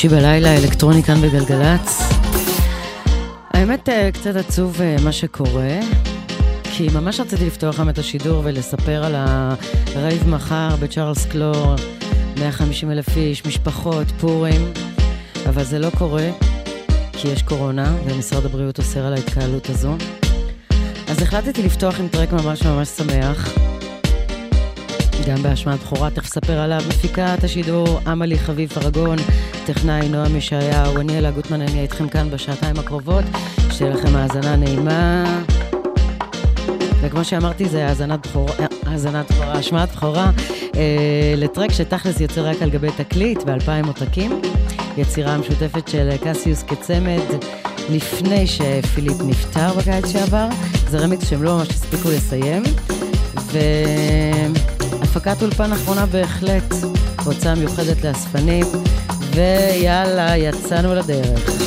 חמישי בלילה, אלקטרוני כאן בגלגלצ. האמת, אה, קצת עצוב אה, מה שקורה, כי ממש רציתי לפתוח לכם את השידור ולספר על הרייב מחר בצ'ארלס קלור, 150 אלף איש, משפחות, פורים, אבל זה לא קורה, כי יש קורונה, ומשרד הבריאות אוסר על ההתקהלות הזו. אז החלטתי לפתוח עם טרק ממש ממש שמח. גם באשמת בכורה, תכף אספר עליו. מפיקת השידור, עמלי חביב פרגון, טכנאי נועם ישעיהו, אני אלה גוטמן, אני איתכם כאן בשעתיים הקרובות. שתהיה לכם האזנה נעימה. וכמו שאמרתי, זה האזנת בכורה, האזנת בכורה, השמעת בכורה, אה, לטרק שתכלס יוצא רק על גבי תקליט באלפיים עותקים. יצירה משותפת של קסיוס כצמד, לפני שפיליפ נפטר בקיץ שעבר. זה רמיקס שהם לא ממש הספיקו לסיים. והפקת אולפן אחרונה בהחלט, הוצאה מיוחדת לאספנים, ויאללה, יצאנו לדרך.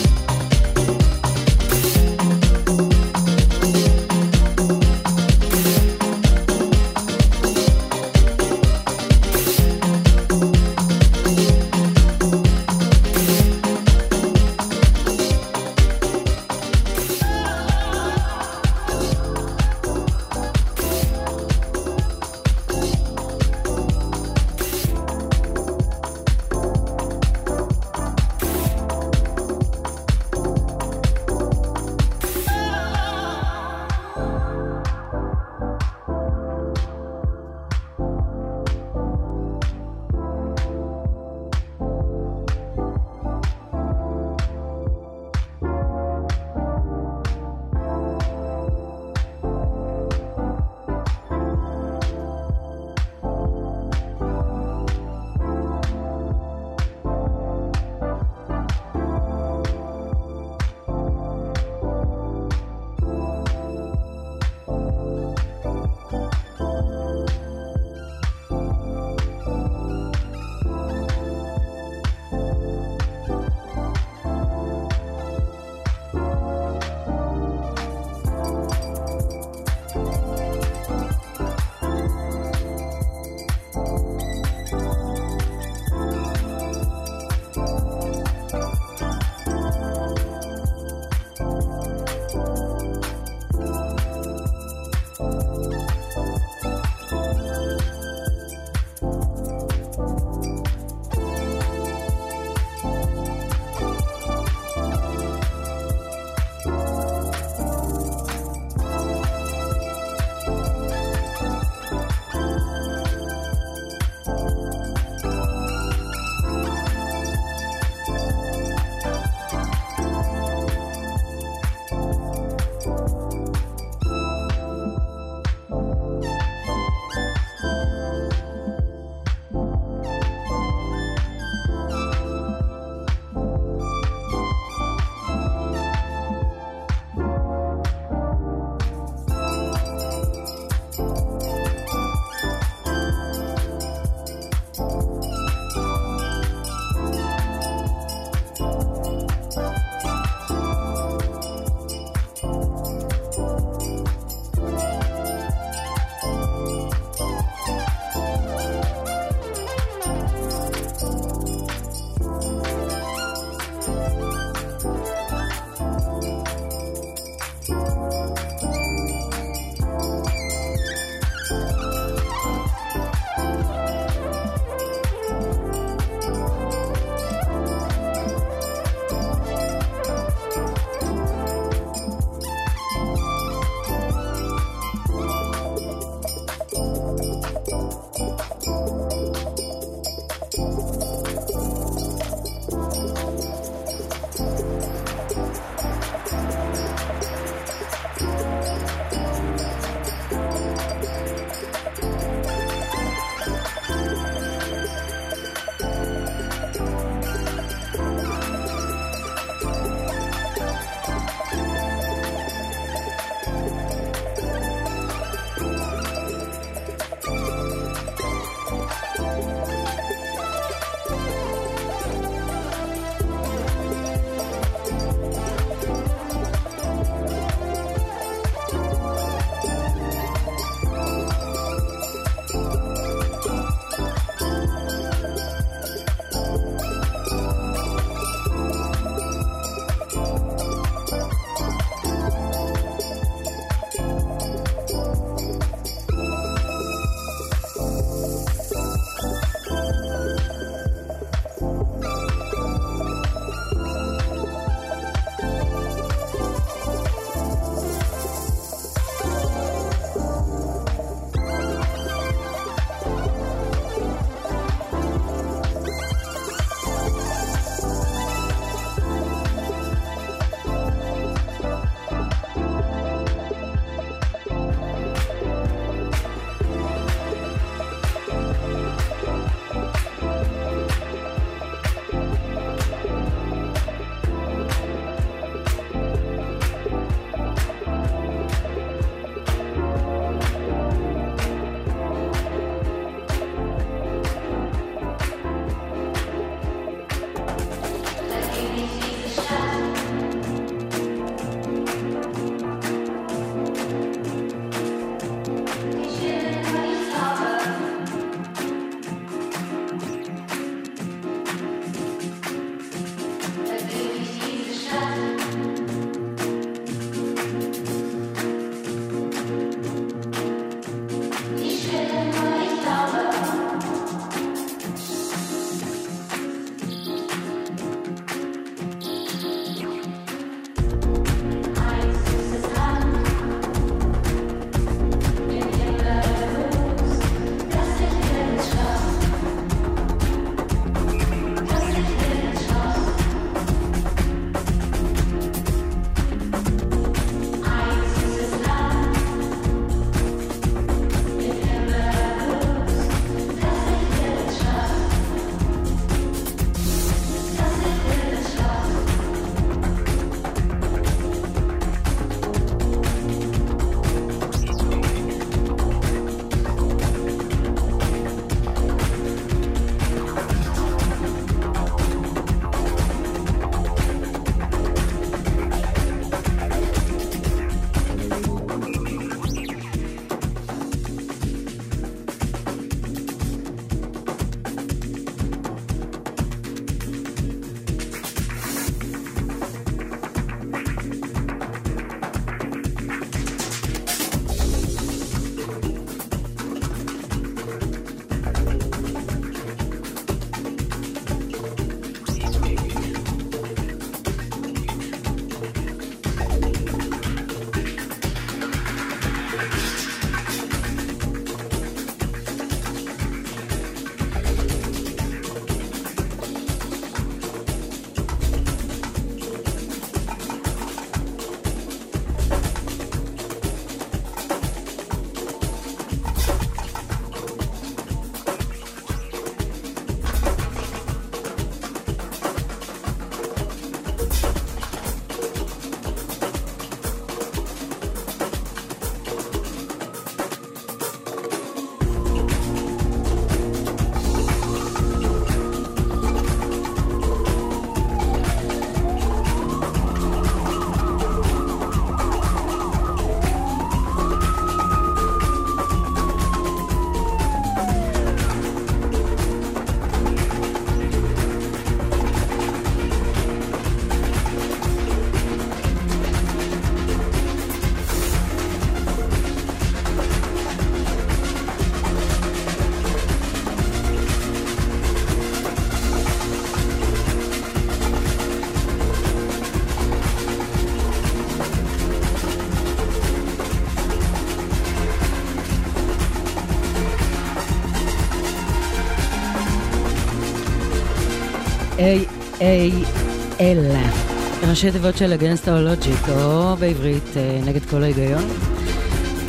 A-A-L. ראשי תיבות של Against All Logic, או בעברית אה, נגד כל ההיגיון.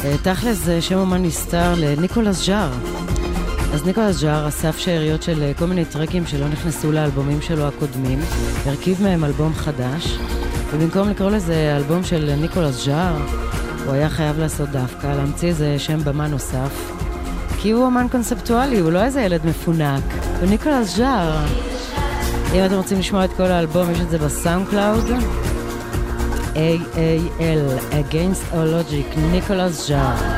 אה, תכלס זה שם אומן נסתר לניקולס ז'אר. אז ניקולס ז'אר אסף שאריות של אה, כל מיני טרקים שלא נכנסו לאלבומים שלו הקודמים, הרכיב מהם אלבום חדש, ובמקום לקרוא לזה אלבום של ניקולס ז'אר, הוא היה חייב לעשות דווקא, להמציא איזה שם במה נוסף, כי הוא אמן קונספטואלי, הוא לא איזה ילד מפונק, הוא ניקולס ז'אר. אם אתם רוצים לשמוע את כל האלבום, יש את זה ב SoundCloud. AAL, Against All Logic, ניקולס ז'אר.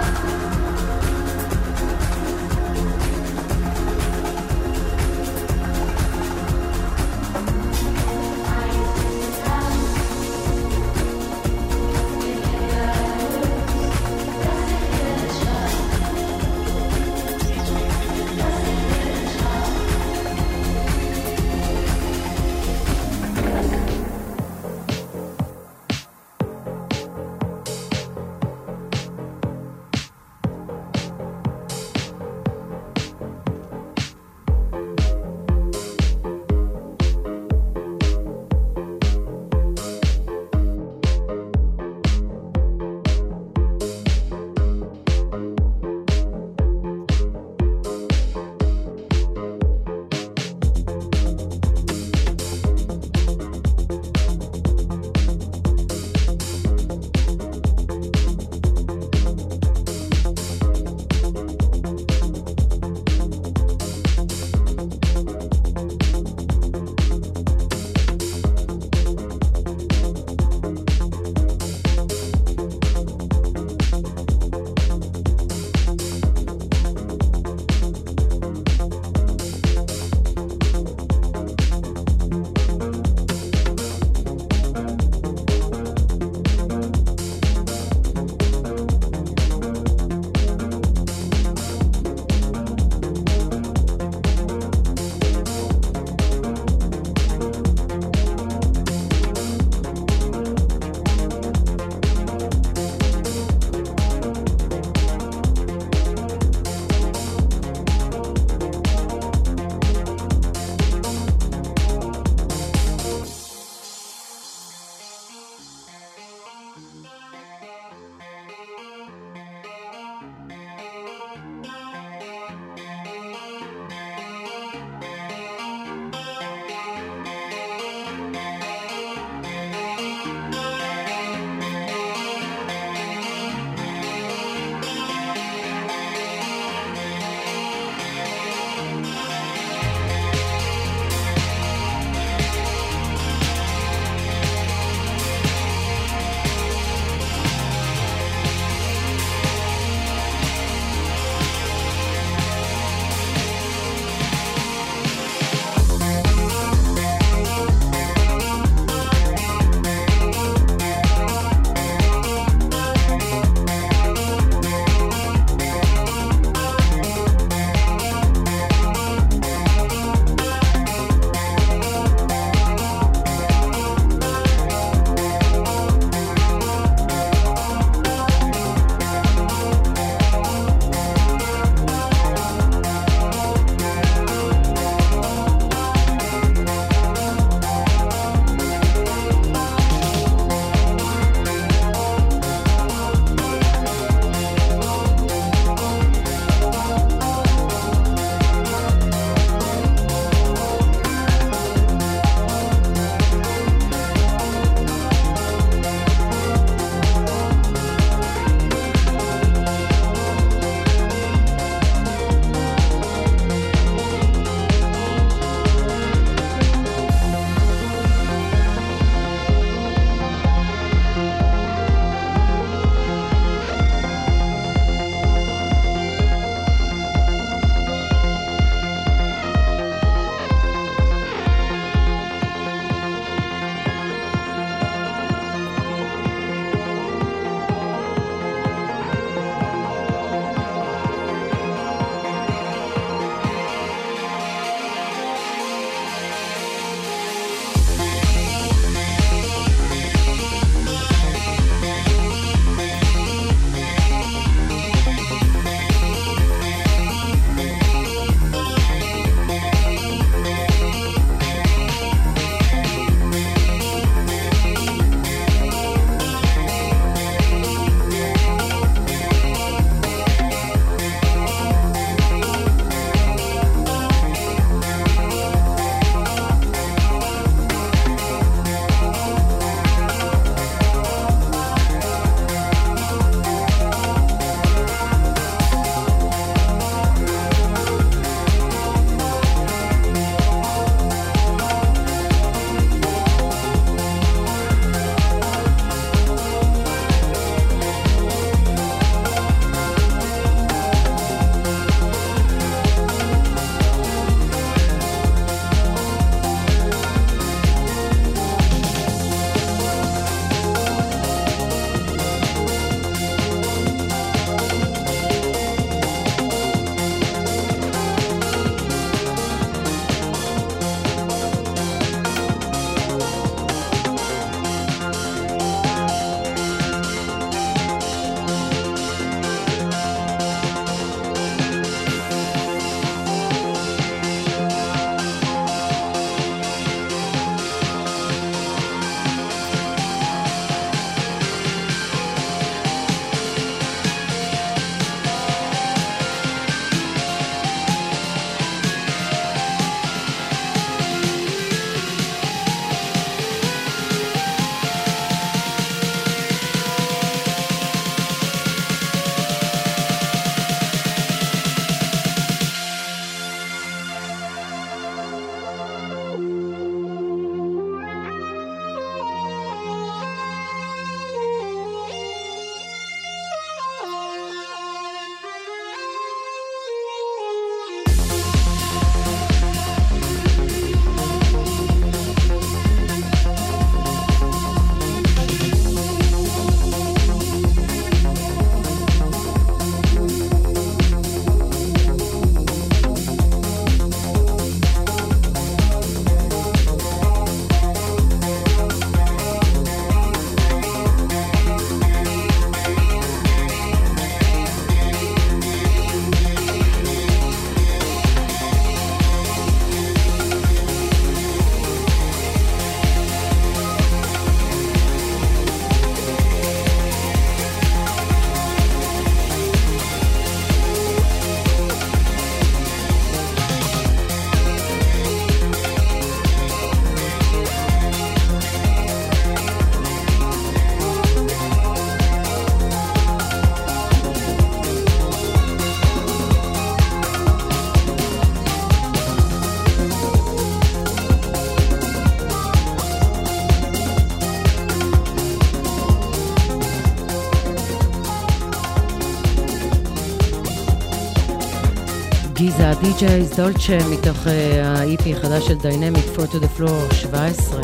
די.ג'ייז דולצ'ה מתוך ה-EP החדש של דיינמיק, 4 to the floor 17.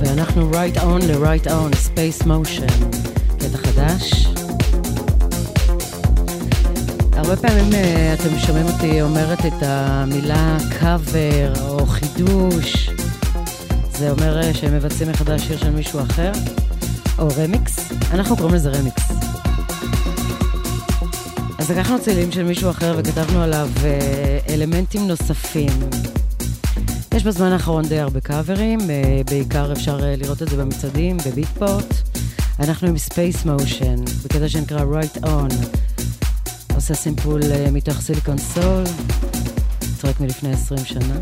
ואנחנו right on ל-right on, Space Motion, קטע חדש. הרבה פעמים uh, אתם שומעים אותי אומרת את המילה קאבר או חידוש. זה אומר uh, שהם מבצעים מחדש שיר של מישהו אחר, או רמיקס. אנחנו קוראים לזה רמיקס. אז לקחנו צלילים של מישהו אחר וכתבנו עליו uh, אלמנטים נוספים. יש בזמן האחרון די הרבה קאברים, בעיקר אפשר לראות את זה במצעדים, בביטפורט. אנחנו עם Space Motion, בקטע שנקרא Right On. עושה סימפול uh, מתוך סיליקון סול, טרק מלפני 20 שנה.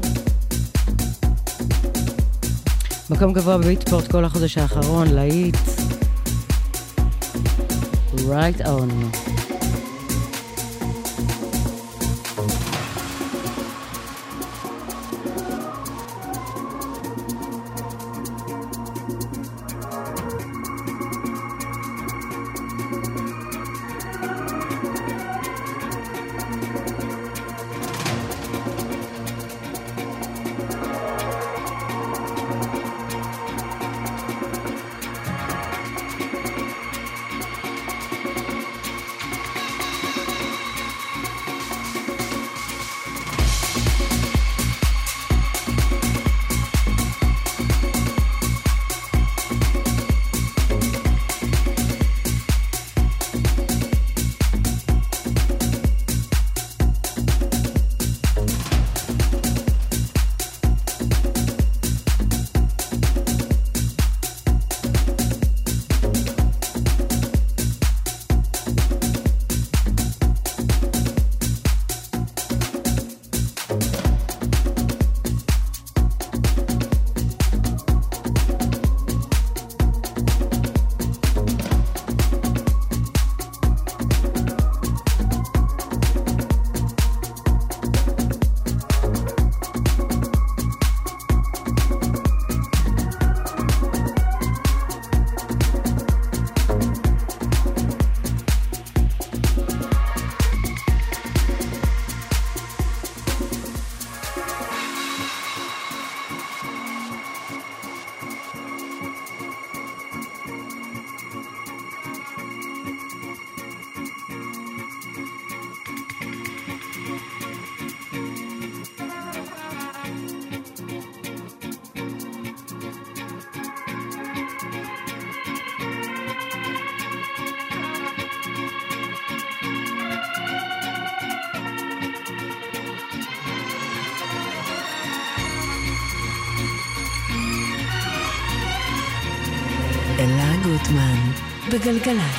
מקום גבוה בביטפורט כל החודש האחרון, להיט. Right on. בגלגלצ.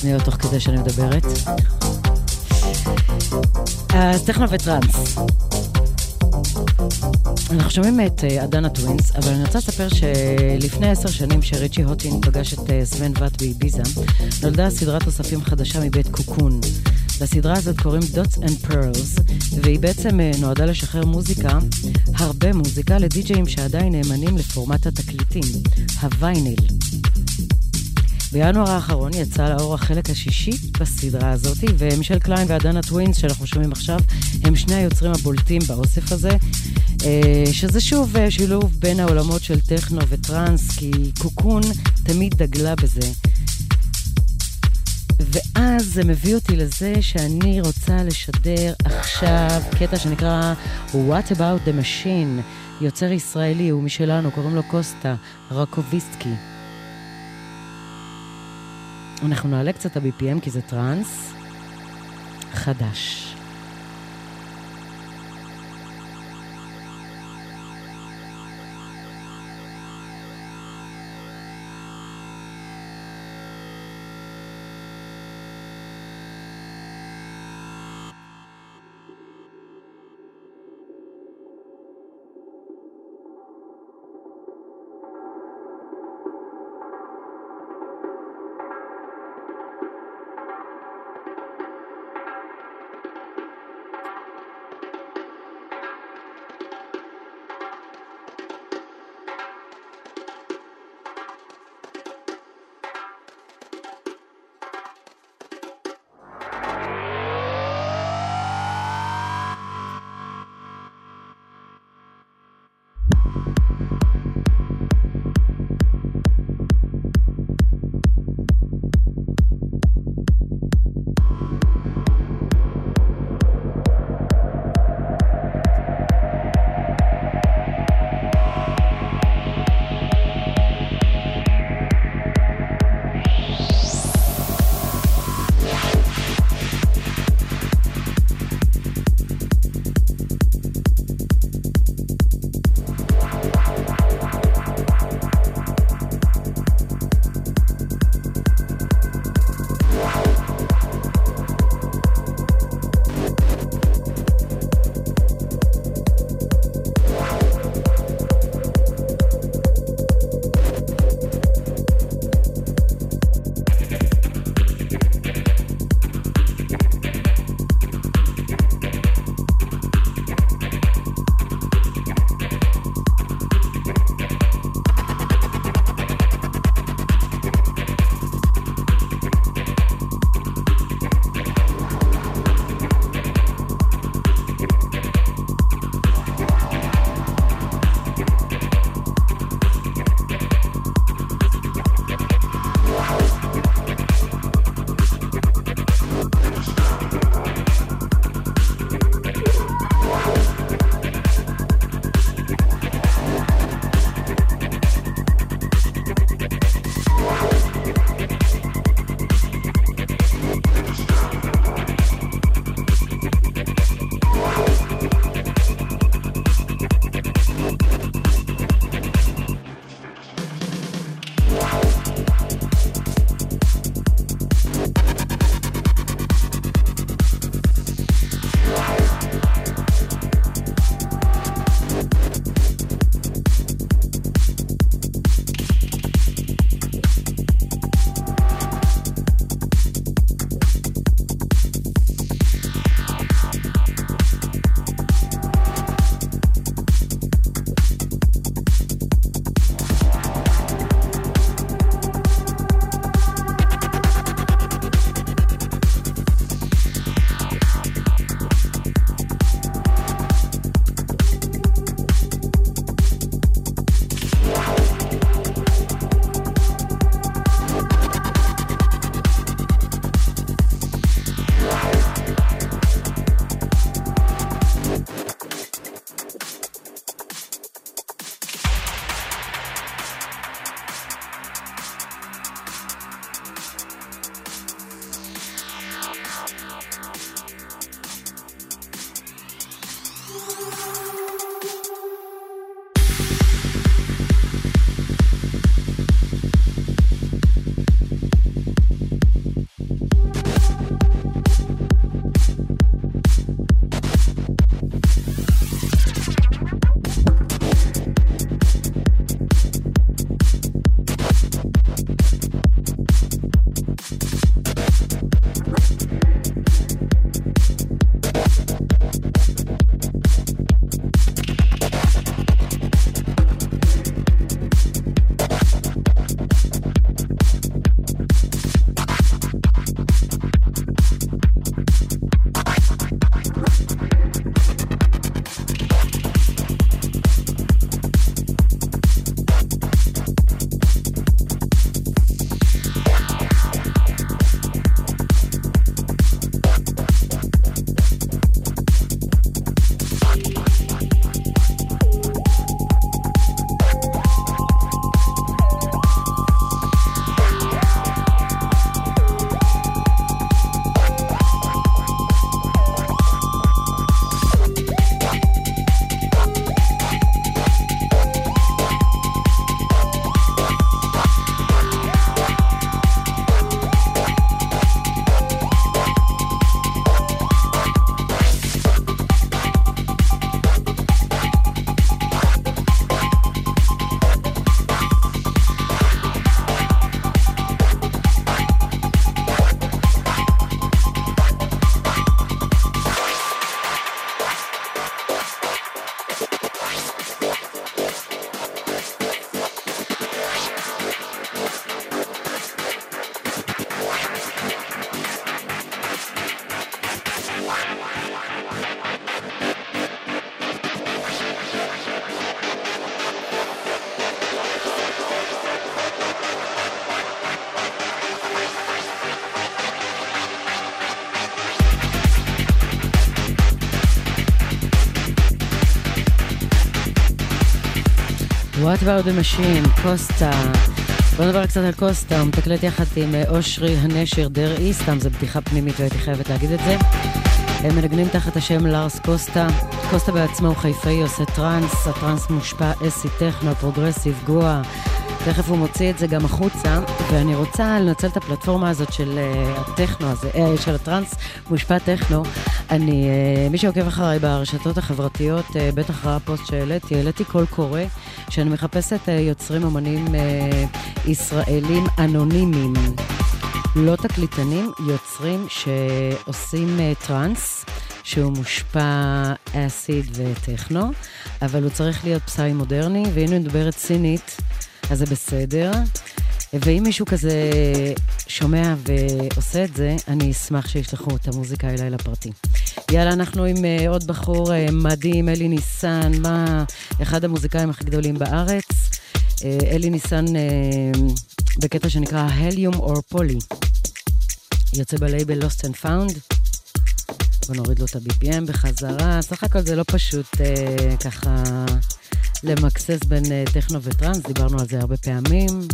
האוזניות תוך כדי שאני מדברת. אז טכנו וטראנס. אנחנו שומעים את אדנה uh, טווינס, אבל אני רוצה לספר שלפני עשר שנים שריצ'י הוטין פגש את uh, סוון ואט באביזה, נולדה סדרת אוספים חדשה מבית קוקון. לסדרה הזאת קוראים Dots and Pearls, והיא בעצם uh, נועדה לשחרר מוזיקה, הרבה מוזיקה, לדי-ג'אים שעדיין נאמנים לפורמט התקליטים, הוויניל. בינואר האחרון יצא לאור החלק השישי בסדרה הזאת, ומישל קליין ו Adana Twins, שאנחנו שומעים עכשיו, הם שני היוצרים הבולטים באוסף הזה, אה, שזה שוב אה, שילוב בין העולמות של טכנו וטראנס, כי Cocoon תמיד דגלה בזה. ואז זה מביא אותי לזה שאני רוצה לשדר עכשיו קטע שנקרא What About the Machine, יוצר ישראלי, הוא משלנו, קוראים לו קוסטה רקוביסטקי. אנחנו נעלה קצת ה-BPM כי זה טראנס חדש. What about the machine, קוסטה. בוא נדבר קצת על קוסטה, הוא מתקלט יחד עם אה, אושרי הנשר דרעי, סתם זו בדיחה פנימית והייתי חייבת להגיד את זה. הם מנגנים תחת השם לארס קוסטה. קוסטה בעצמו הוא חיפאי, עושה טראנס, הטראנס מושפע acid טכנו, progressive, גואה. תכף הוא מוציא את זה גם החוצה, ואני רוצה לנצל את הפלטפורמה הזאת של אה, הטכנו הזה, אה, של הטראנס מושפע טכנו. אני, אה, מי שעוקב אחריי ברשתות החברתיות, אה, בטח ראה פוסט שהעליתי, העליתי קול קורא, שאני מחפשת uh, יוצרים אמנים uh, ישראלים אנונימיים. לא תקליטנים, יוצרים שעושים uh, טראנס, שהוא מושפע אסיד וטכנו, אבל הוא צריך להיות פסאי מודרני, והנה מדברת סינית, אז זה בסדר. ואם מישהו כזה שומע ועושה את זה, אני אשמח שישלחו את המוזיקה אליי לפרטי. יאללה, אנחנו עם עוד בחור מדהים, אלי ניסן, מה, אחד המוזיקאים הכי גדולים בארץ. Uh, אלי ניסן uh, בקטע שנקרא הליום אור פולי. יוצא בלייבל Lost and Found. בוא נוריד לו את ה-BPM בחזרה. סך הכל זה לא פשוט uh, ככה למקסס בין טכנו וטראנס, דיברנו על זה הרבה פעמים.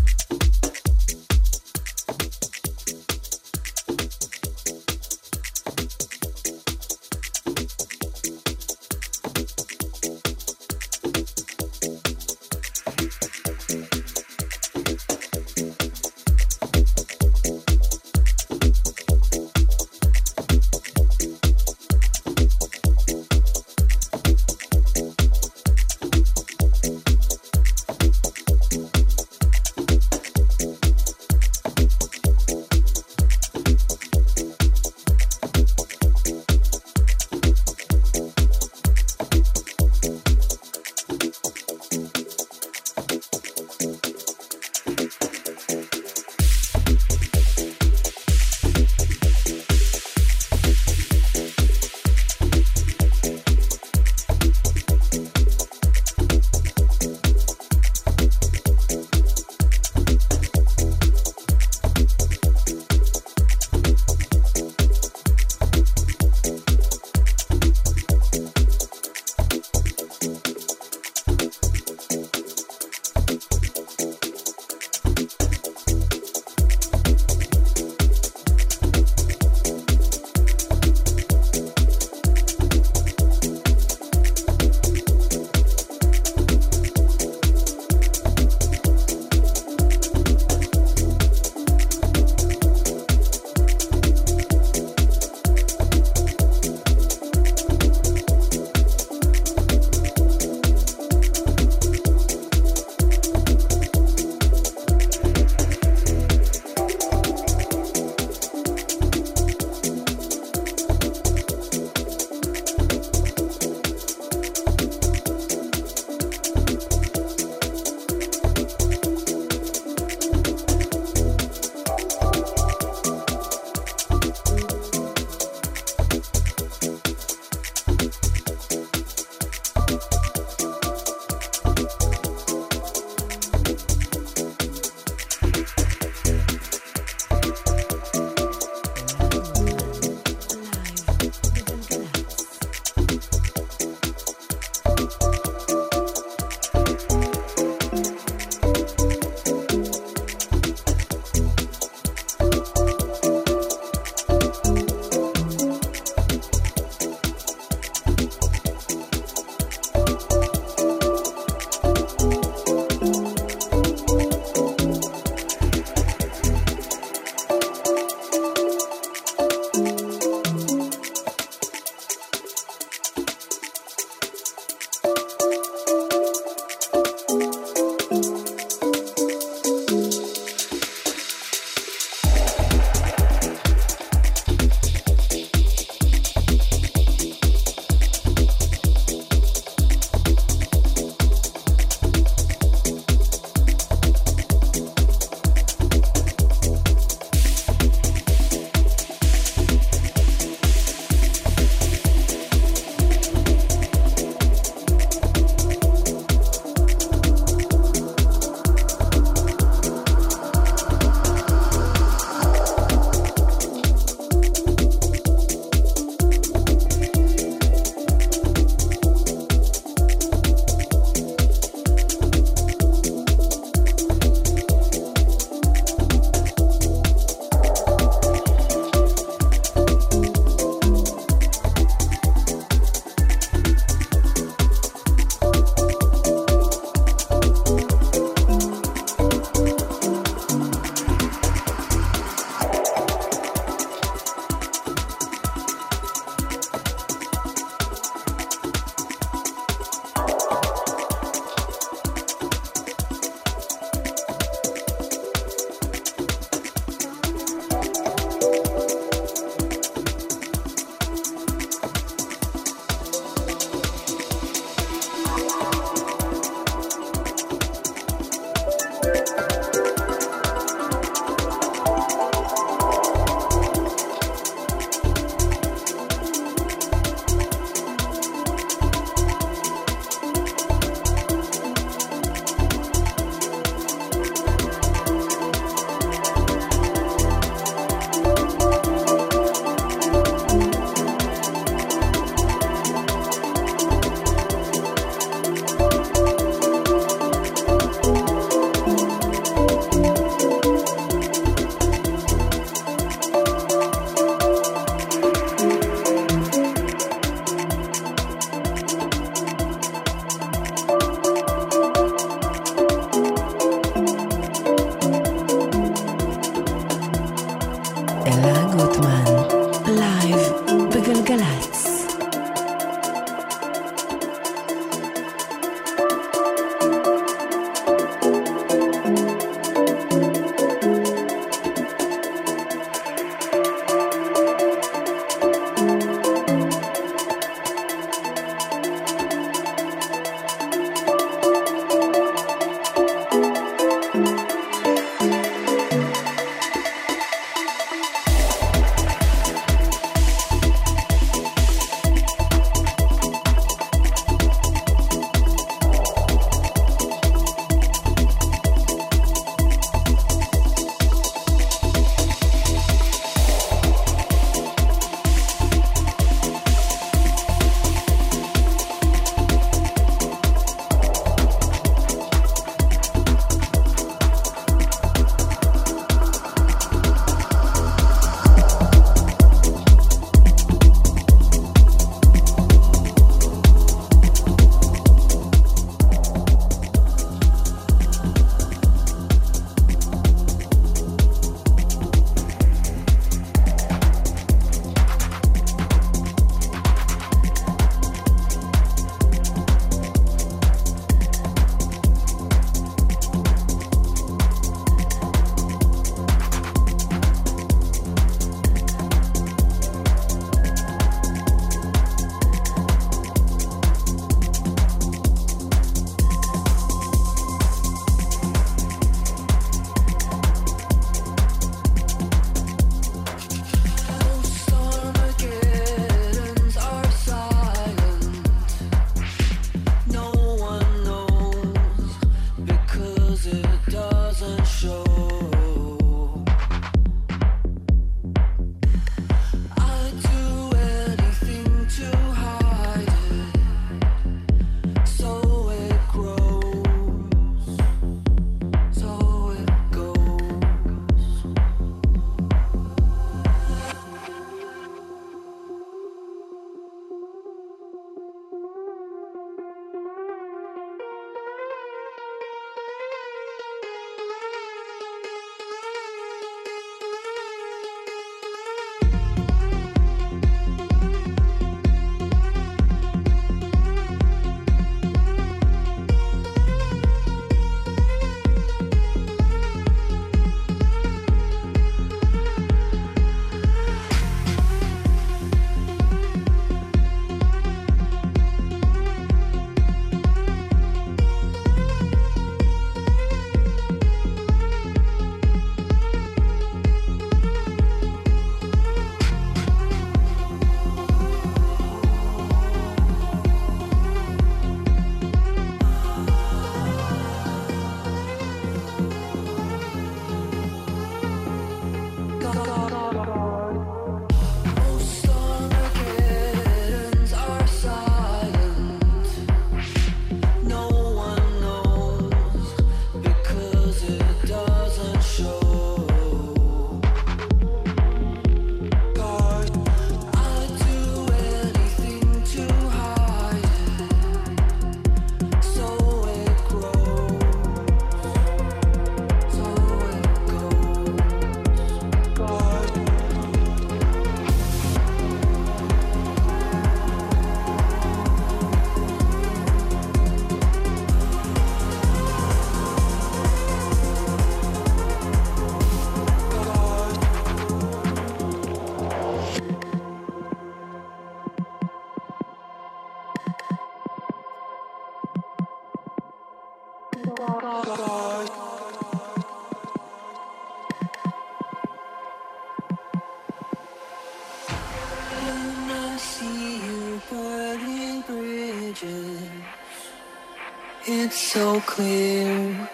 So clear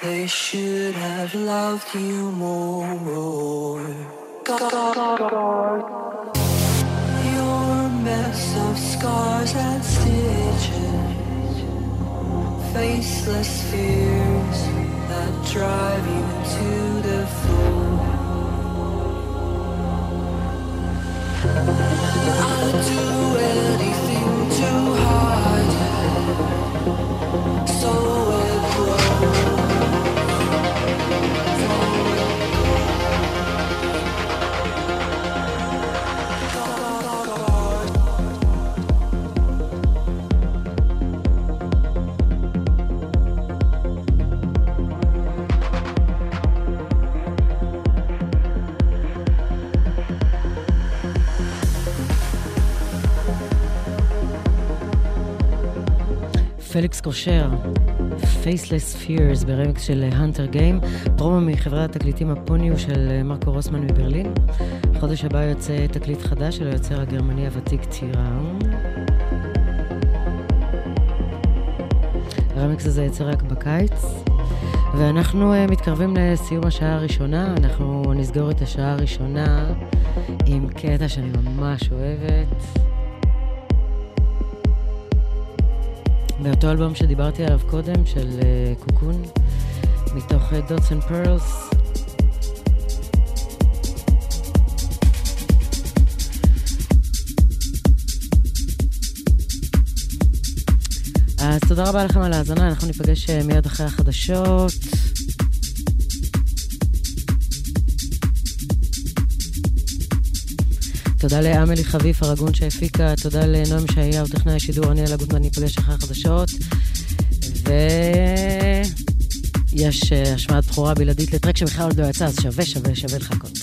they should have loved you more. Your קושר, Faceless Fears ברמקס של הנטר גיים, פרומו מחברת התקליטים הפוניו של מרקו רוסמן מברלין. חודש הבא יוצא תקליט חדש של היוצר הגרמני הוותיק טיראון. הרמקס הזה יצא רק בקיץ. ואנחנו uh, מתקרבים לסיום השעה הראשונה, אנחנו נסגור את השעה הראשונה עם קטע שאני ממש אוהבת. מאותו אלבום שדיברתי עליו קודם, של uh, קוקון, מתוך Dots and Pearls. אז תודה רבה לכם על ההאזנה, אנחנו ניפגש אה, מיד אחרי החדשות. תודה לעמלי חביב ארגון שהפיקה, תודה לנועם ישעיהו, טכנאי השידור, אני אלה גוטמן, ניפגש אחרי החדשות. ויש אה, השמעת בכורה בלעדית לטרק שבכלל עוד לא יצא, אז שווה, שווה, שווה לחכות.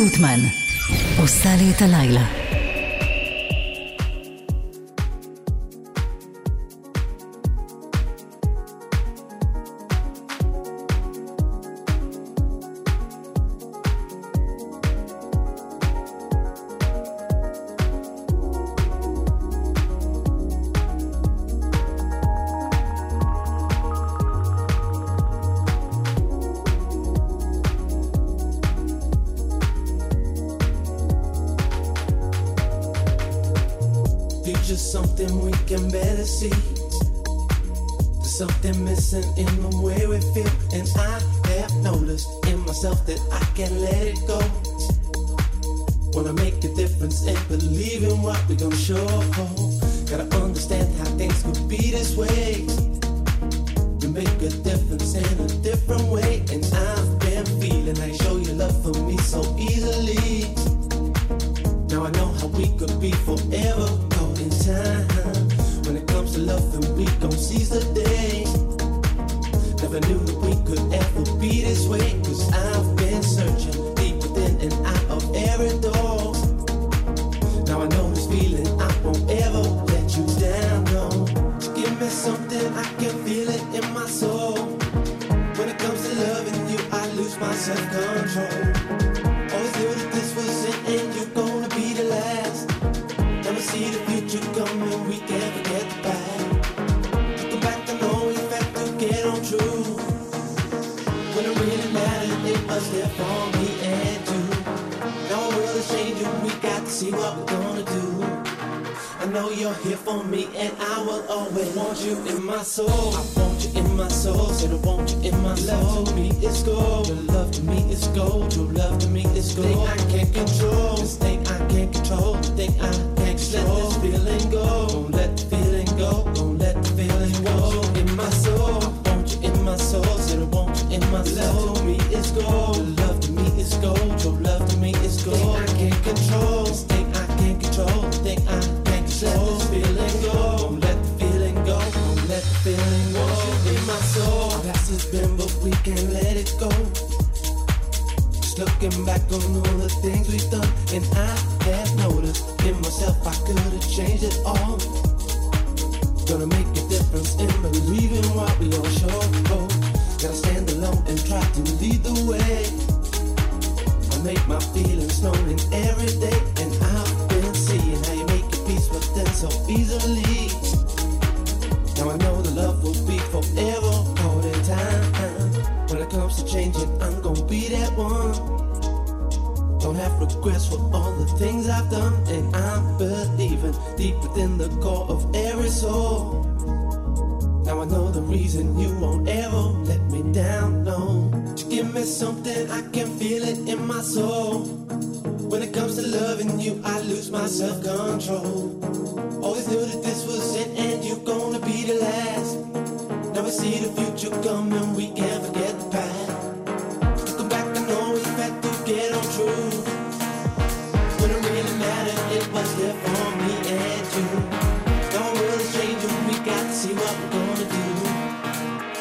גוטמן, עושה לי את הלילה. seeds. There's something missing in the way we feel, and I have noticed in myself that I can't let it go. Wanna make a difference and believe in what we're gonna show for. Gotta understand how things could be this way. what I'm gonna do.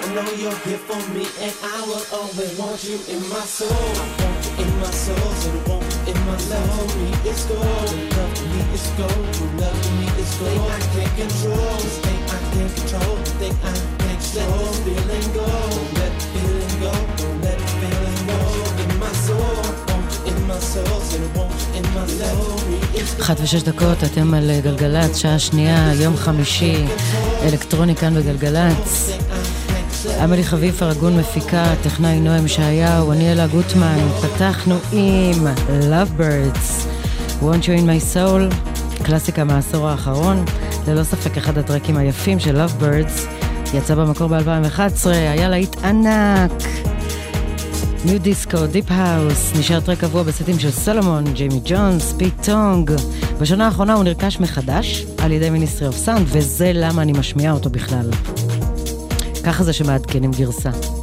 I know you're here for me, and I will always want you in my soul. I want you in my soul, so I want you in my love. For me, it's gold. Love for me, is gold. Your love for me, is gold. Thing I can't control. This thing I can't control. Thing I can't control. Let feeling go. Let feeling go. אחת ושש דקות, אתם על אה, גלגלצ, שעה שנייה, יום חמישי, אלקטרוני כאן בגלגלצ. עמלי חביב ארגון מפיקה, טכנאי נועם ישעיהו, אני אלה גוטמן, פתחנו עם Love Birds, Want You In My Soul, קלאסיקה מהעשור האחרון, ללא ספק אחד הטרקים היפים של Love Birds, יצא במקור ב-2011, היה להיט ענק. nu disco, deep house, נשאר טרק קבוע בסטים של סלומון, ג'יימי ג'ונס, פיט טונג. בשנה האחרונה הוא נרכש מחדש על ידי Ministry of Sound, וזה למה אני משמיעה אותו בכלל. ככה זה שמעדכנים גרסה.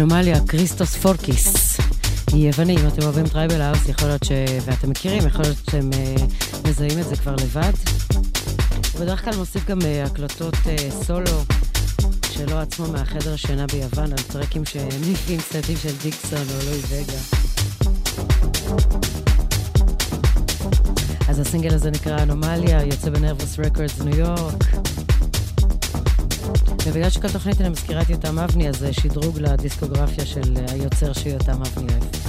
אנומליה, כריסטוס פורקיס. הוא יווני, אם אתם אוהבים tribal house, יכול להיות ש... ואתם מכירים, יכול להיות שאתם אה, מזהים את זה כבר לבד. הוא בדרך כלל מוסיף גם אה, הקלטות אה, סולו שלו עצמו מהחדר השינה ביוון, על טרקים שמניפים סטים של דיקסון או לואי וגה. אז הסינגל הזה נקרא אנומליה, יוצא ב Nervous Records ניו יורק. ובגלל שכל תוכנית אני מזכירה את יותם אבני, אז זה שדרוג לדיסקוגרפיה של אה, היוצר שיותם אבני אוהב.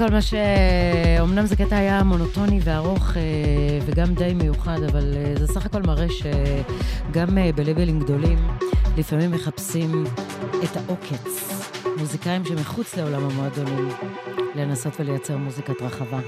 הכל מה ש... אמנם זה קטע היה מונוטוני וארוך וגם די מיוחד, אבל זה סך הכל מראה שגם בלבלים גדולים לפעמים מחפשים את העוקץ. מוזיקאים שמחוץ לעולם המועדונים, לנסות ולייצר מוזיקת רחבה.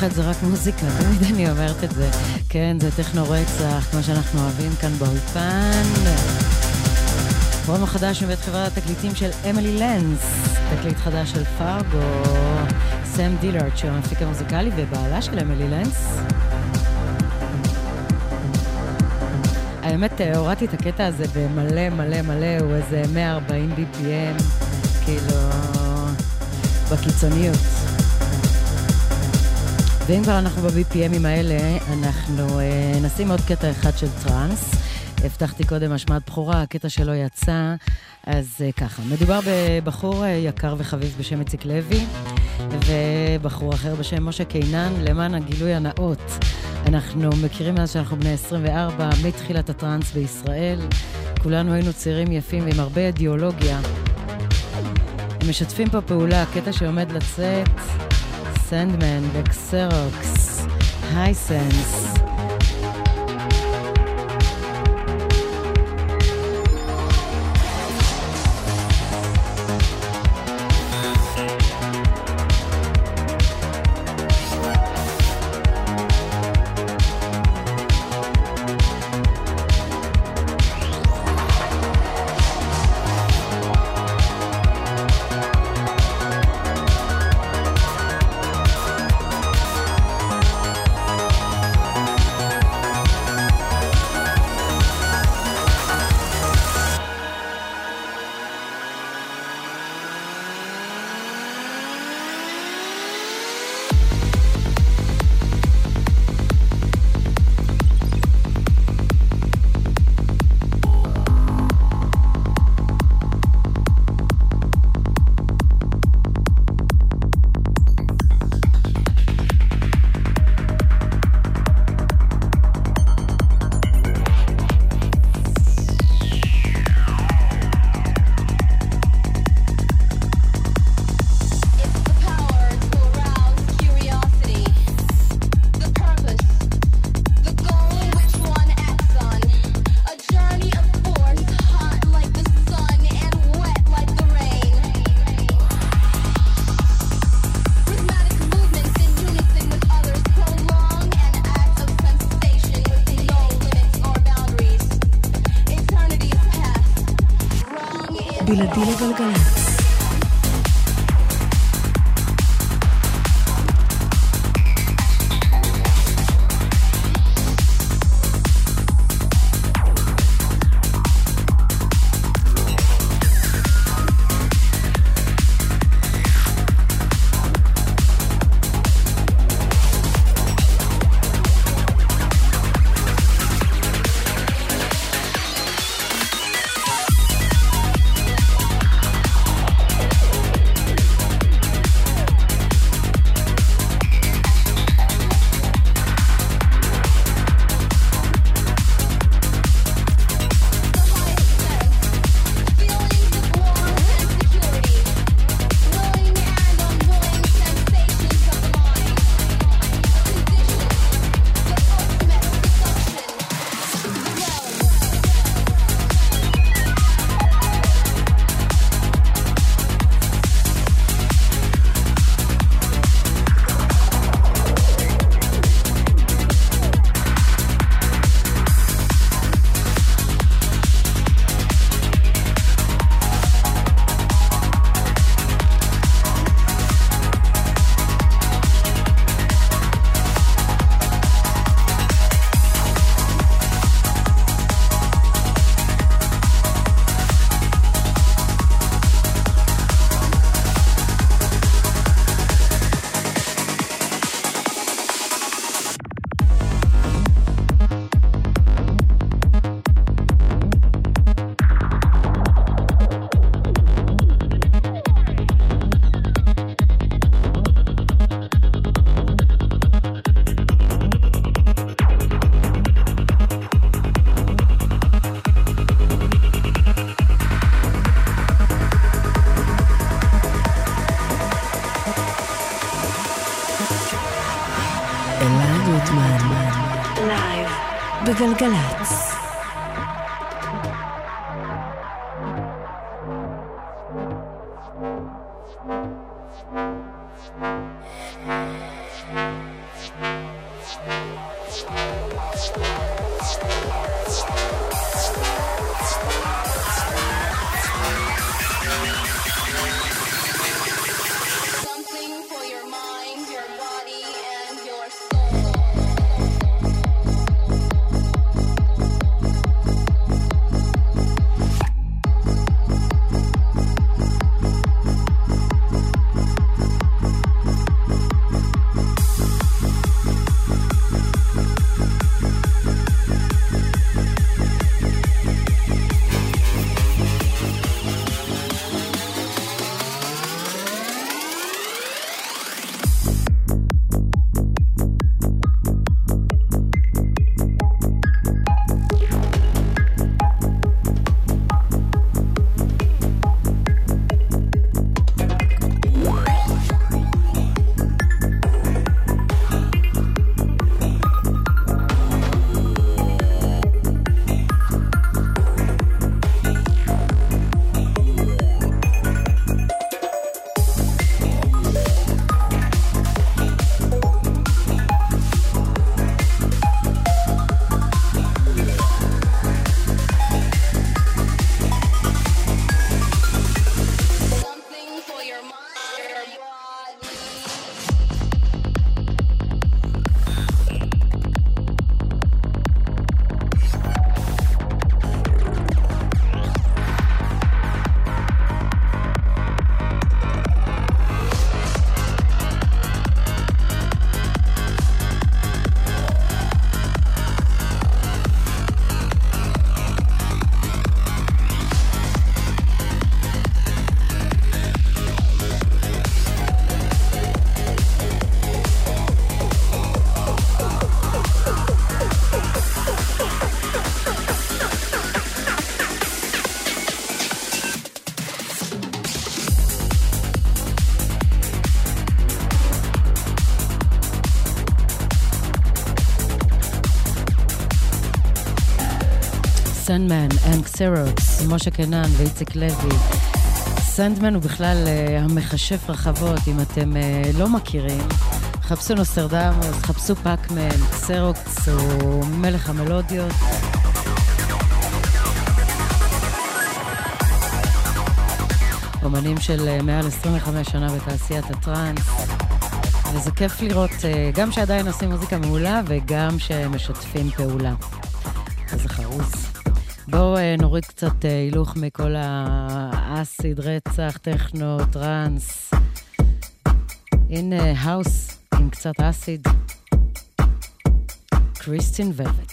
פחד זה רק מוזיקה, תמיד אני אומרת את זה. כן, זה טכנו רצח, כמו שאנחנו אוהבים כאן באולפן. פרומו חדש מבית חברת התקליטים של אמילי לנס, תקליט חדש של פארגו, סם דילארד, שהוא המפיק המוזיקלי ובעלה של אמילי לנס. האמת, הורדתי את הקטע הזה במלא מלא מלא, הוא איזה 140 BPM, כאילו, בקיצוניות. ואם כבר אנחנו ב-BPMים האלה, אנחנו uh, נשים עוד קטע אחד של טראנס. הבטחתי קודם השמעת בכורה, הקטע שלו יצא, אז uh, ככה. מדובר בבחור uh, יקר וחביב בשם איציק לוי, ובחור אחר בשם משה קינן, למען הגילוי הנאות. אנחנו מכירים מאז שאנחנו בני 24, מתחילת הטראנס בישראל. כולנו היינו צעירים יפים ועם הרבה אידיאולוגיה. הם משתפים פה פעולה, קטע שעומד לצאת, סנדמן וקסרוקס, गलत दिल गल गला גלגלצ. סנדמן, and קסרוקס, משה קנן ואיציק לוי. סנדמן הוא בכלל אה, המכשף רחבות, אם אתם אה, לא מכירים. חפשו נוסטרדמוס, חפשו פאקמן, קסרוקס הוא מלך המלודיות. אומנים של אה, מעל 25 שנה בתעשיית הטראנס. וזה כיף לראות גם שעדיין עושים מוזיקה מעולה וגם שמשתפים פעולה. נוריד קצת אה, הילוך מכל ה acid, רצח, טכנו, טראנס. הנה האוס עם קצת acid. קריסטין ולווט.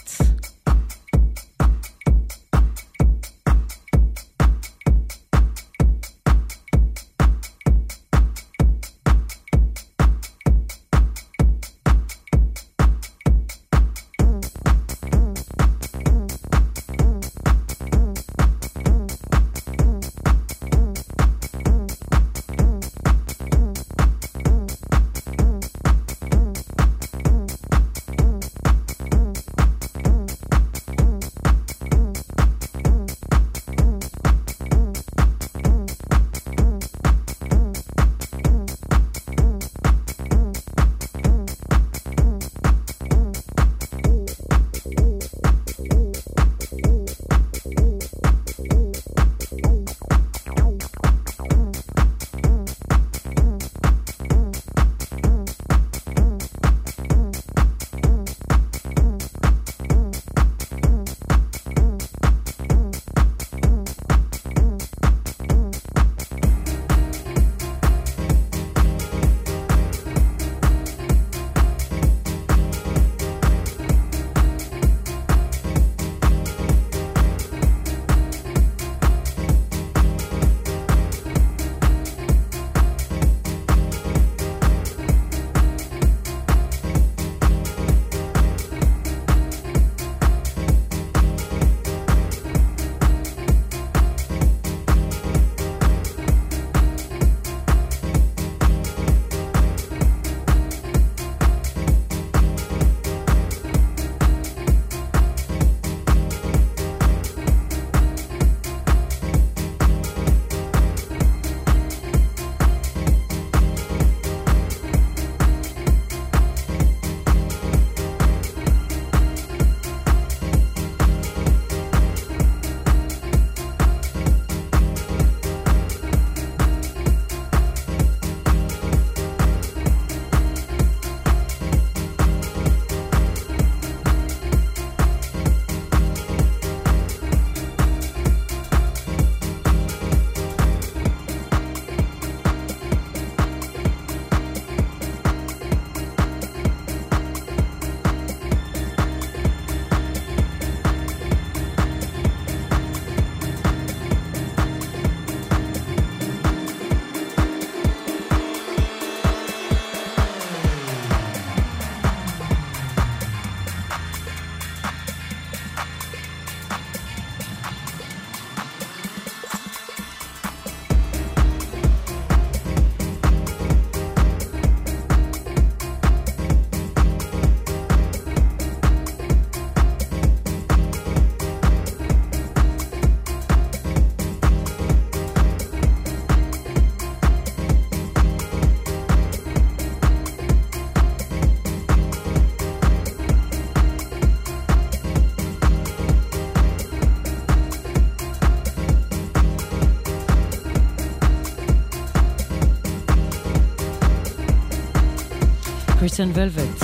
קריסטיאן ולווט.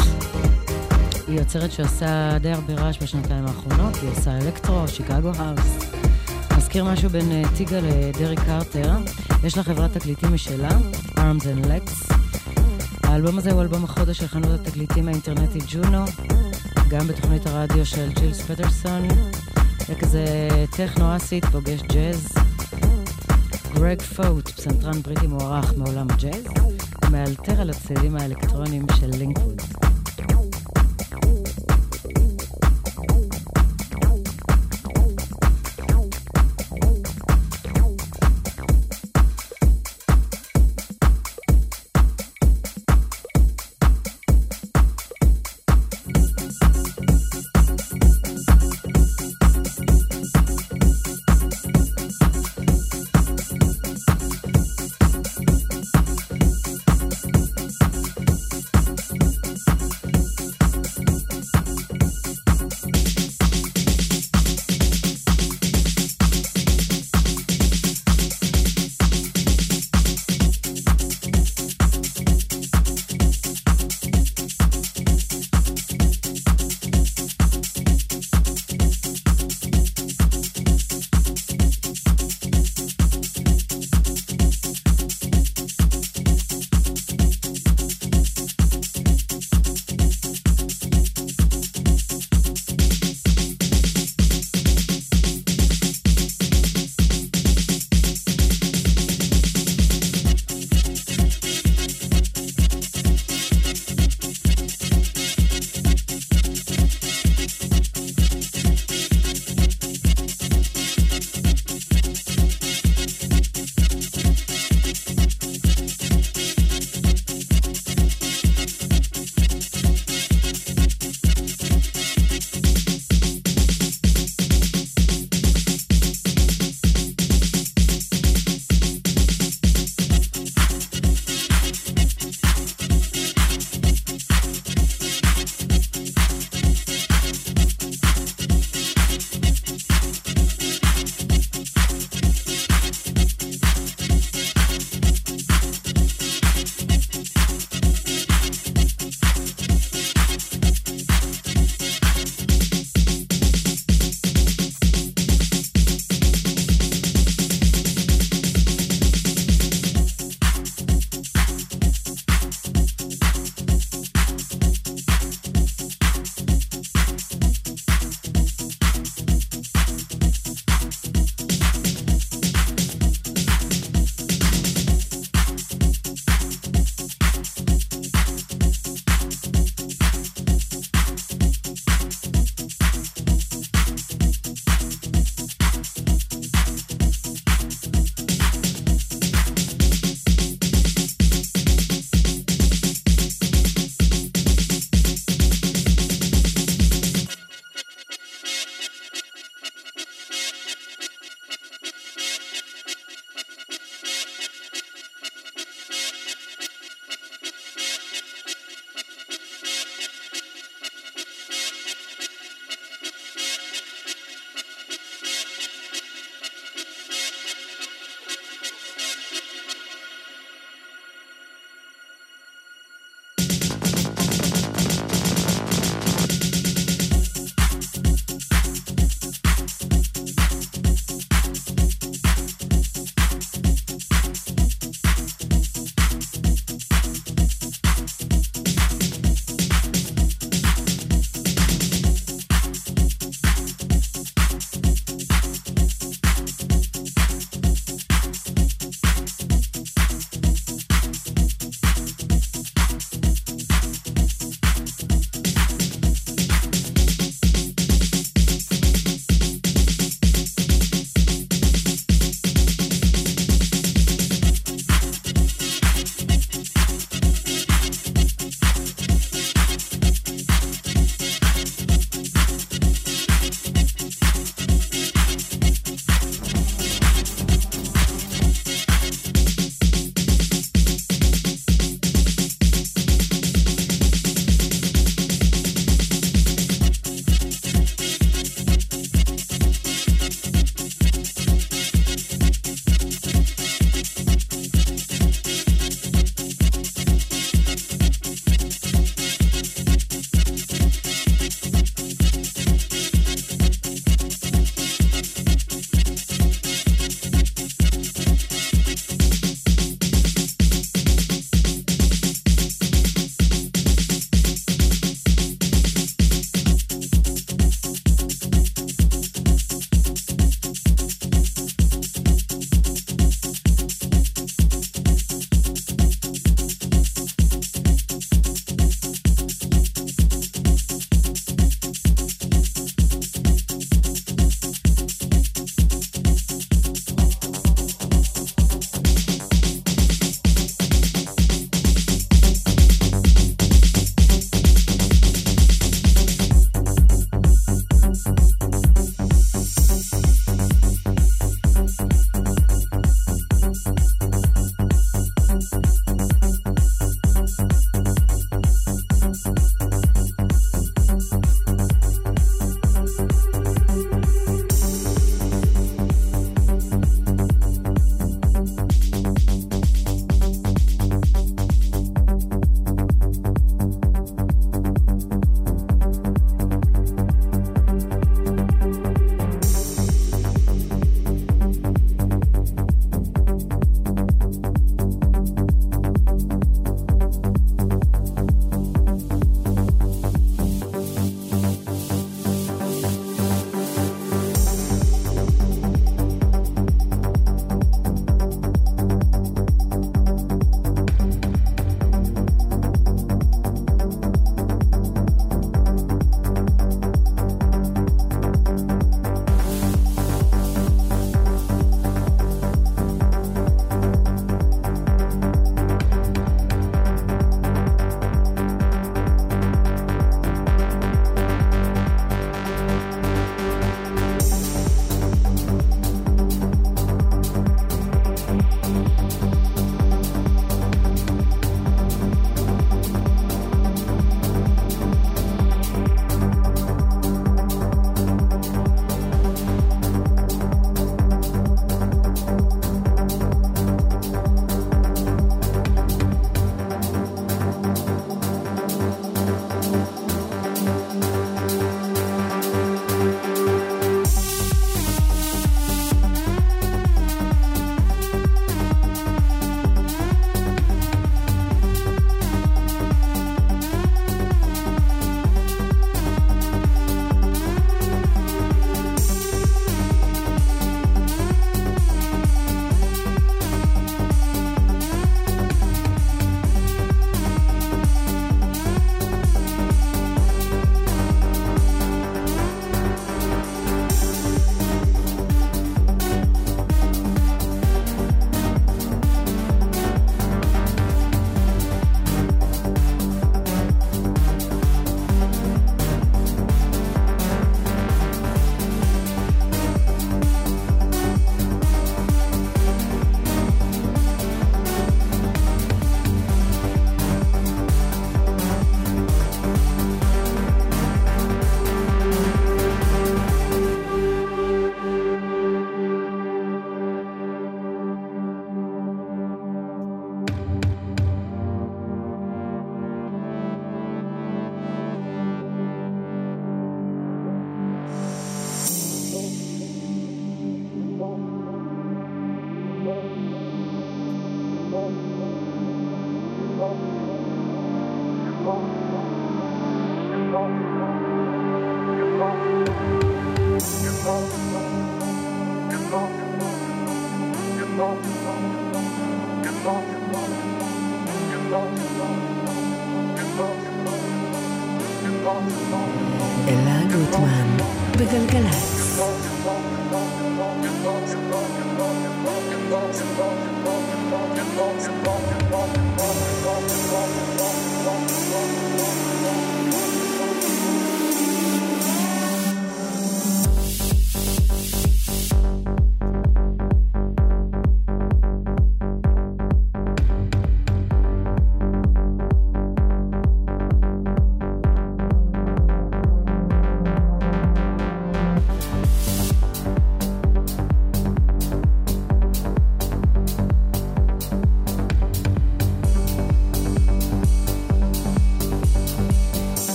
היא יוצרת שעושה די הרבה רעש בשנתיים האחרונות, היא עושה אלקטרו, שיקגו האוס. מזכיר משהו בין אה, טיגה לדריק קרטר. יש לה חברת תקליטים משלה, Arms and Legs. האלבום הזה הוא אלבום החודש של חנות התקליטים האינטרנטית ג'ונו, גם בתוכנית הרדיו של ג'ילס פטרסון. זה כזה טכנו acid פוגש ג'אז. גרג פוט, פסנתרן בריטי מוערך מעולם הג'אז. מאלתר על הצעדים האלקטרוניים של לינקווד.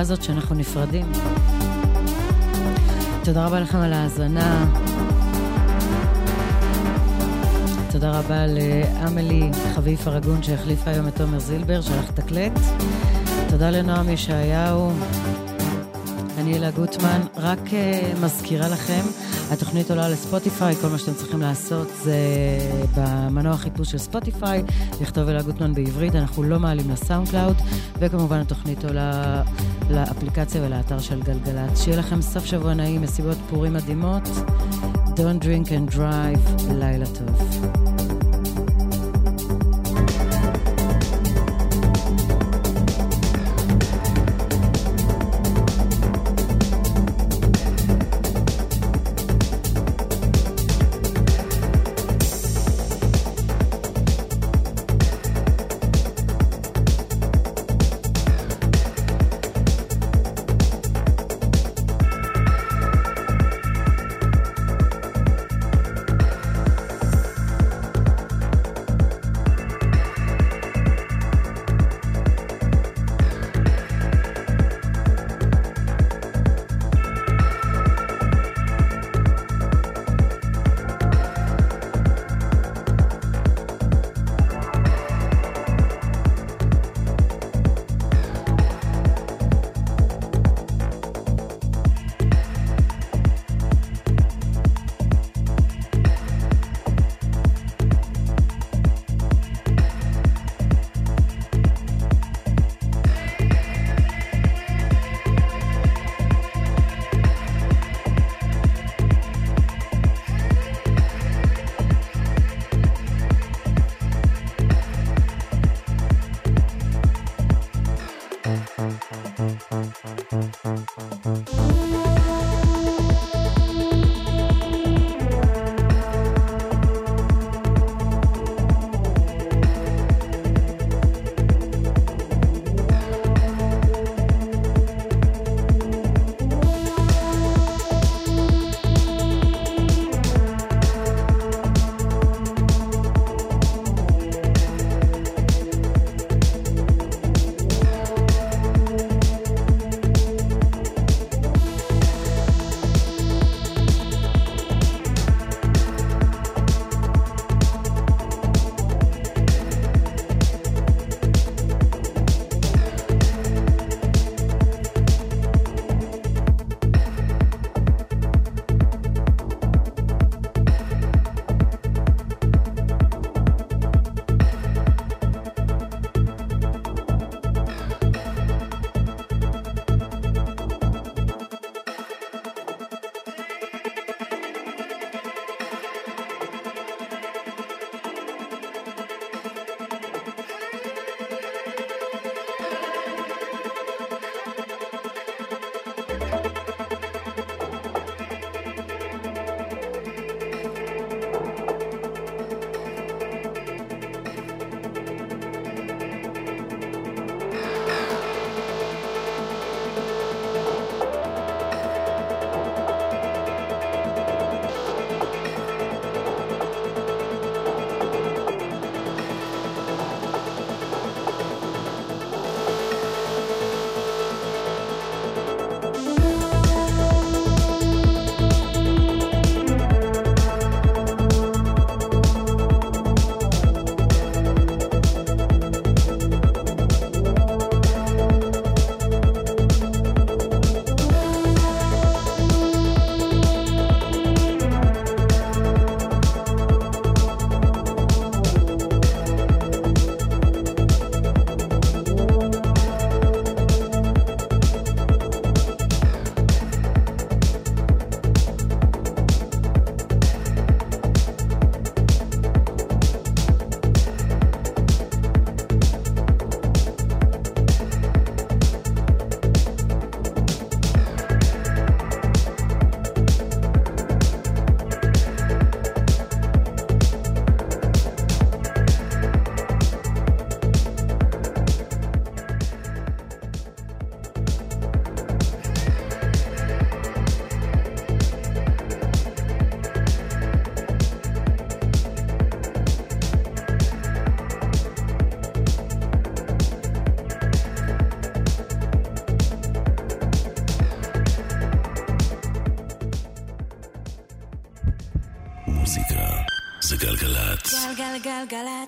הזאת שאנחנו נפרדים. תודה רבה לכם על ההאזנה. תודה רבה לאמלי חביב פרגון שהחליפה היום את תומר זילבר, שהלך לתקלט. תודה לנועם ישעיהו. אני אלה גוטמן, רק uh, מזכירה לכם, התוכנית עולה לספוטיפיי, כל מה שאתם צריכים לעשות זה במנוע חיפוש של ספוטיפיי, לכתוב אלה גוטמן בעברית, אנחנו לא מעלים ל SoundCloud, וכמובן התוכנית עולה לאפליקציה ולאתר של גלגלצ. שיהיה לכם סוף שבוע נעים, מסיבות פורים מדהימות. Don't drink and drive, לילה טוב. גלגלצ.